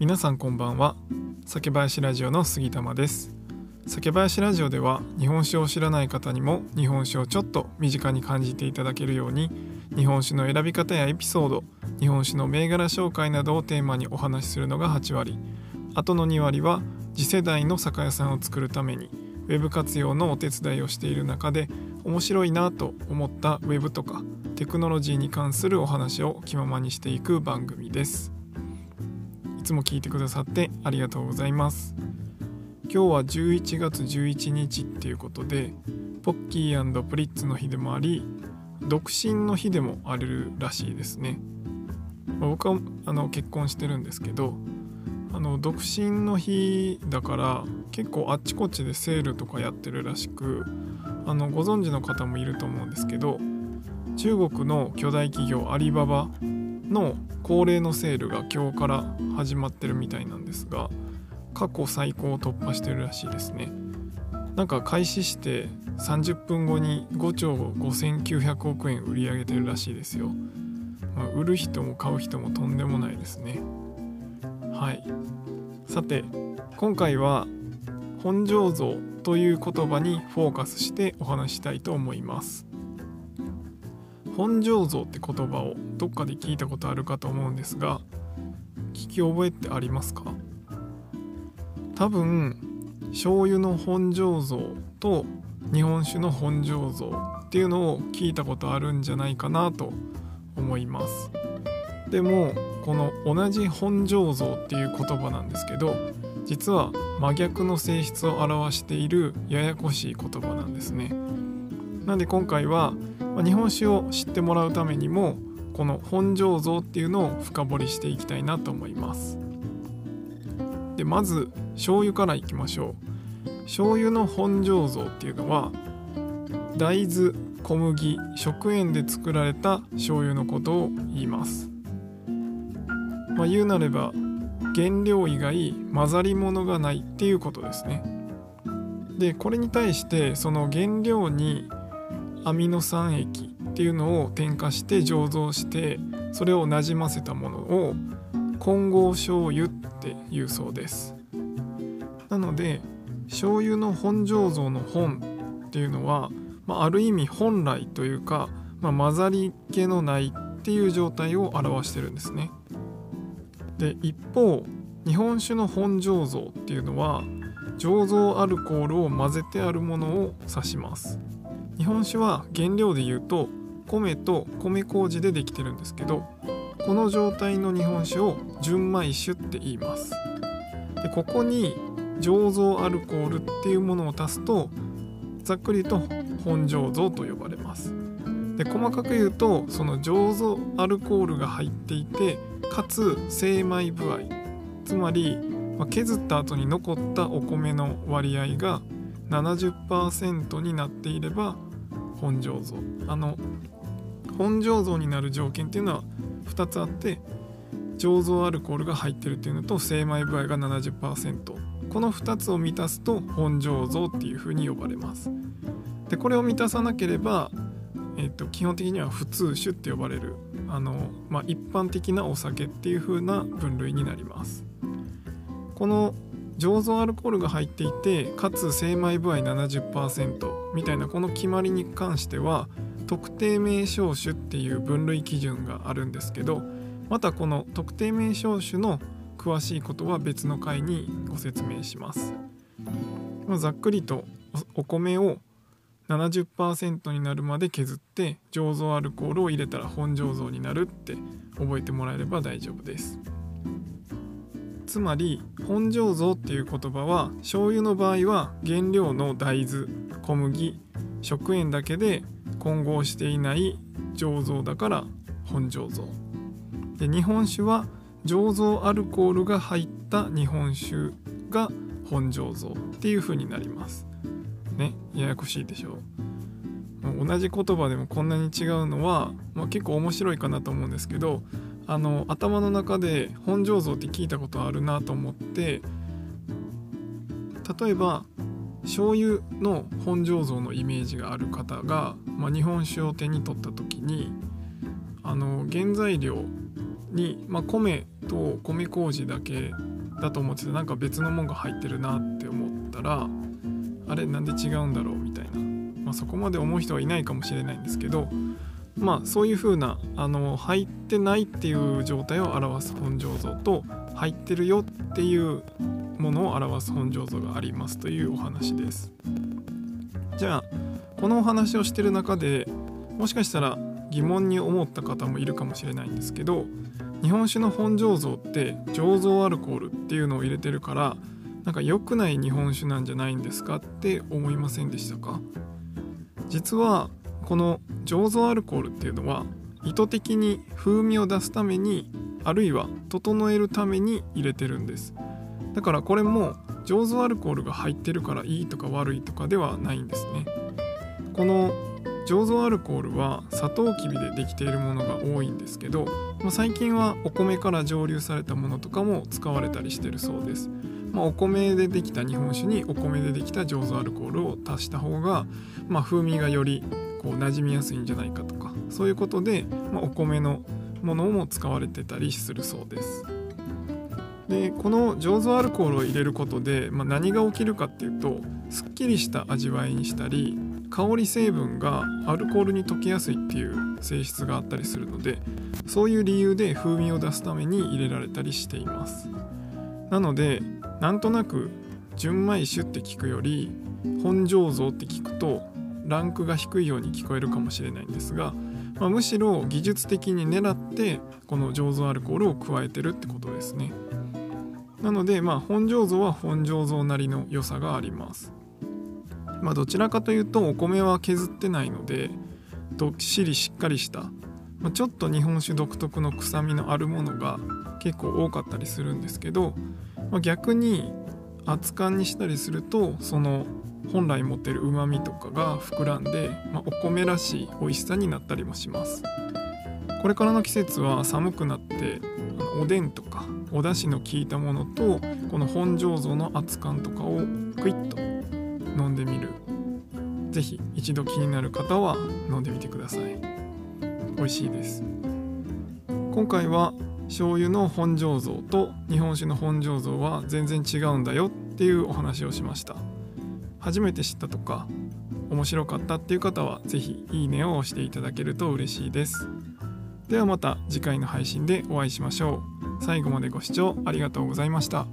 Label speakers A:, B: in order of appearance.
A: 皆さんこんばんは。酒林ラジオの杉玉です。酒林ラジオでは日本酒を知らない方にも日本酒をちょっと身近に感じていただけるように日本酒の選び方やエピソード日本酒の銘柄紹介などをテーマにお話しするのが8割。あとの2割は次世代の酒屋さんを作るためにウェブ活用のお手伝いをしている中で面白いなと思ったウェブとかテクノロジーに関するお話を気ままにしていく番組です。いつも聞いてくださってありがとうございます。今日は11月11日っていうことでポッキープリッツの日でもあり独身の日でもあるらしいですね。僕はあの結婚してるんですけどあの独身の日だから結構あっちこっちでセールとかやってるらしくあのご存知の方もいると思うんですけど中国の巨大企業アリババの恒例のセールが今日から始まってるみたいなんですが過去最高を突破してるらしいですね。なんか開始して30分後に5兆5900億円売り上げてるらしいですよ、まあ、売る人も買う人もとんでもないですね。はい。さて今回は本醸造という言葉にフォーカスしてお話したいと思います。本醸造って言葉をどっかで聞いたことあるかと思うんですが聞き覚えってありますか？多分醤油の本醸造と日本酒の本醸造っていうのを聞いたことあるんじゃないかなと思います。でもこの同じ本醸造っていう言葉なんですけど実は真逆の性質を表しているややこしい言葉なんですね。なんで今回は日本酒を知ってもらうためにもこの本醸造っていうのを深掘りしていきたいなと思います。でまず醤油からいきましょう。醤油の本醸造っていうのは大豆小麦食塩で作られた醤油のことを言います。まあ、言うなれば原料以外混ざり物がないっていうことですね。でこれに対してその原料にアミノ酸液っていうのを添加して醸造してそれをなじませたものを混合醤油っていうそうです。なので醤油の本醸造の本っていうのは、まあ、ある意味本来というか、まあ、混ざり気のないっていう状態を表してるんですね。で一方日本酒の本醸造っていうのは醸造アルコールを混ぜてあるものを指します。日本酒は原料で言うと米と米麹でできてるんですけどこの状態の日本酒を純米酒って言います。でここに醸造アルコールっていうものを足すとざっくりと本醸造と呼ばれます。で細かく言うとその醸造アルコールが入っていてかつ精米部合つまり、ま、削った後に残ったお米の割合が70%になっていれば本醸造あの本醸造になる条件っていうのは2つあって醸造アルコールが入ってるっていうのと精米部合が70%この2つを満たすと本醸造っていうふうに呼ばれます。でこれを満たさなければえーと、基本的には普通酒って呼ばれる。あの、まあ、一般的なお酒っていう風な分類になります。この醸造アルコールが入っていてかつ精米部合70%みたいなこの決まりに関しては特定名称酒っていう分類基準があるんですけどまたこの特定名称酒の詳しいことは別の回にご説明します。まあ、ざっくりとお米を70%になるまで削って醸造アルコールを入れたら本醸造になるって覚えてもらえれば大丈夫ですつまり本醸造っていう言葉は醤油の場合は原料の大豆小麦食塩だけで混合していない醸造だから本醸造。で日本酒は醸造アルコールが入った日本酒が本醸造っていう風になります。ねややこしいでしょう。同じ言葉でもこんなに違うのは、まあ、結構面白いかなと思うんですけどあの頭の中で本醸造って聞いたことあるなと思って例えば醤油の本醸造のイメージがある方が、まあ、日本酒を手に取った時にあの原材料に、まあ、米と米麹だけだと思っててなんか別のもんが入ってるなって思ったらあれなんで違うんだろうみたいな、まあ、そこまで思う人はいないかもしれないんですけどまあそういう風なあな入ってないっていう状態を表す本醸造と入ってるよっていうものを表す本醸造がありますというお話です。じゃあこのお話をしてる中でもしかしたら疑問に思った方もいるかもしれないんですけど日本酒の本醸造って醸造アルコールっていうのを入れてるからなんか良くない日本酒なんじゃないんですかって思いませんでしたか？実はこの醸造アルコールっていうのは意図的に風味を出すためにあるいは整えるために入れてるんです。だからこれも醸造アルコールが入ってるからいいとか悪いとかではないんですね。この醸造アルコールはサトウキビでできているものが多いんですけど、まあ、最近はお米から蒸留されたものとかも使われたりしてるそうです、まあ、お米でできた日本酒にお米でできた醸造アルコールを足した方が、まあ、風味がよりこう馴染みやすいんじゃないかとかそういうことで、まあ、お米のものも使われてたりするそうです。でこの醸造アルコールを入れることで、まあ、何が起きるかっていうとすっきりした味わいにしたり香り成分がアルコールに溶けやすいっていう性質があったりするのでそういう理由で風味を出すために入れられたりしています。なのでなんとなく純米酒って聞くより本醸造って聞くとランクが低いように聞こえるかもしれないんですが、まあ、むしろ技術的に狙ってこの醸造アルコールを加えてるってことですね。なのでまあ本醸造は本醸造なりの良さがあります。まあ、どちらかというとお米は削ってないのでどっしりしっかりした、まあ、ちょっと日本酒独特の臭みのあるものが結構多かったりするんですけど、まあ、逆に熱燗にしたりするとその本来持ってるうまみとかが膨らんで、まあ、お米らしい美味しさになったりもします。これからの季節は寒くなっておでんとかお出汁の効いたものとこの本醸造の熱燗とかをクイッと飲んでみる。是非一度気になる方は飲んでみてください。美味しいです。今回は醤油の本醸造と日本酒の本醸造は全然違うんだよっていうお話をしました。初めて知ったとか面白かったっていう方は是非いいねを押していただけると嬉しいです。ではまた次回の配信でお会いしましょう。最後までご視聴ありがとうございました。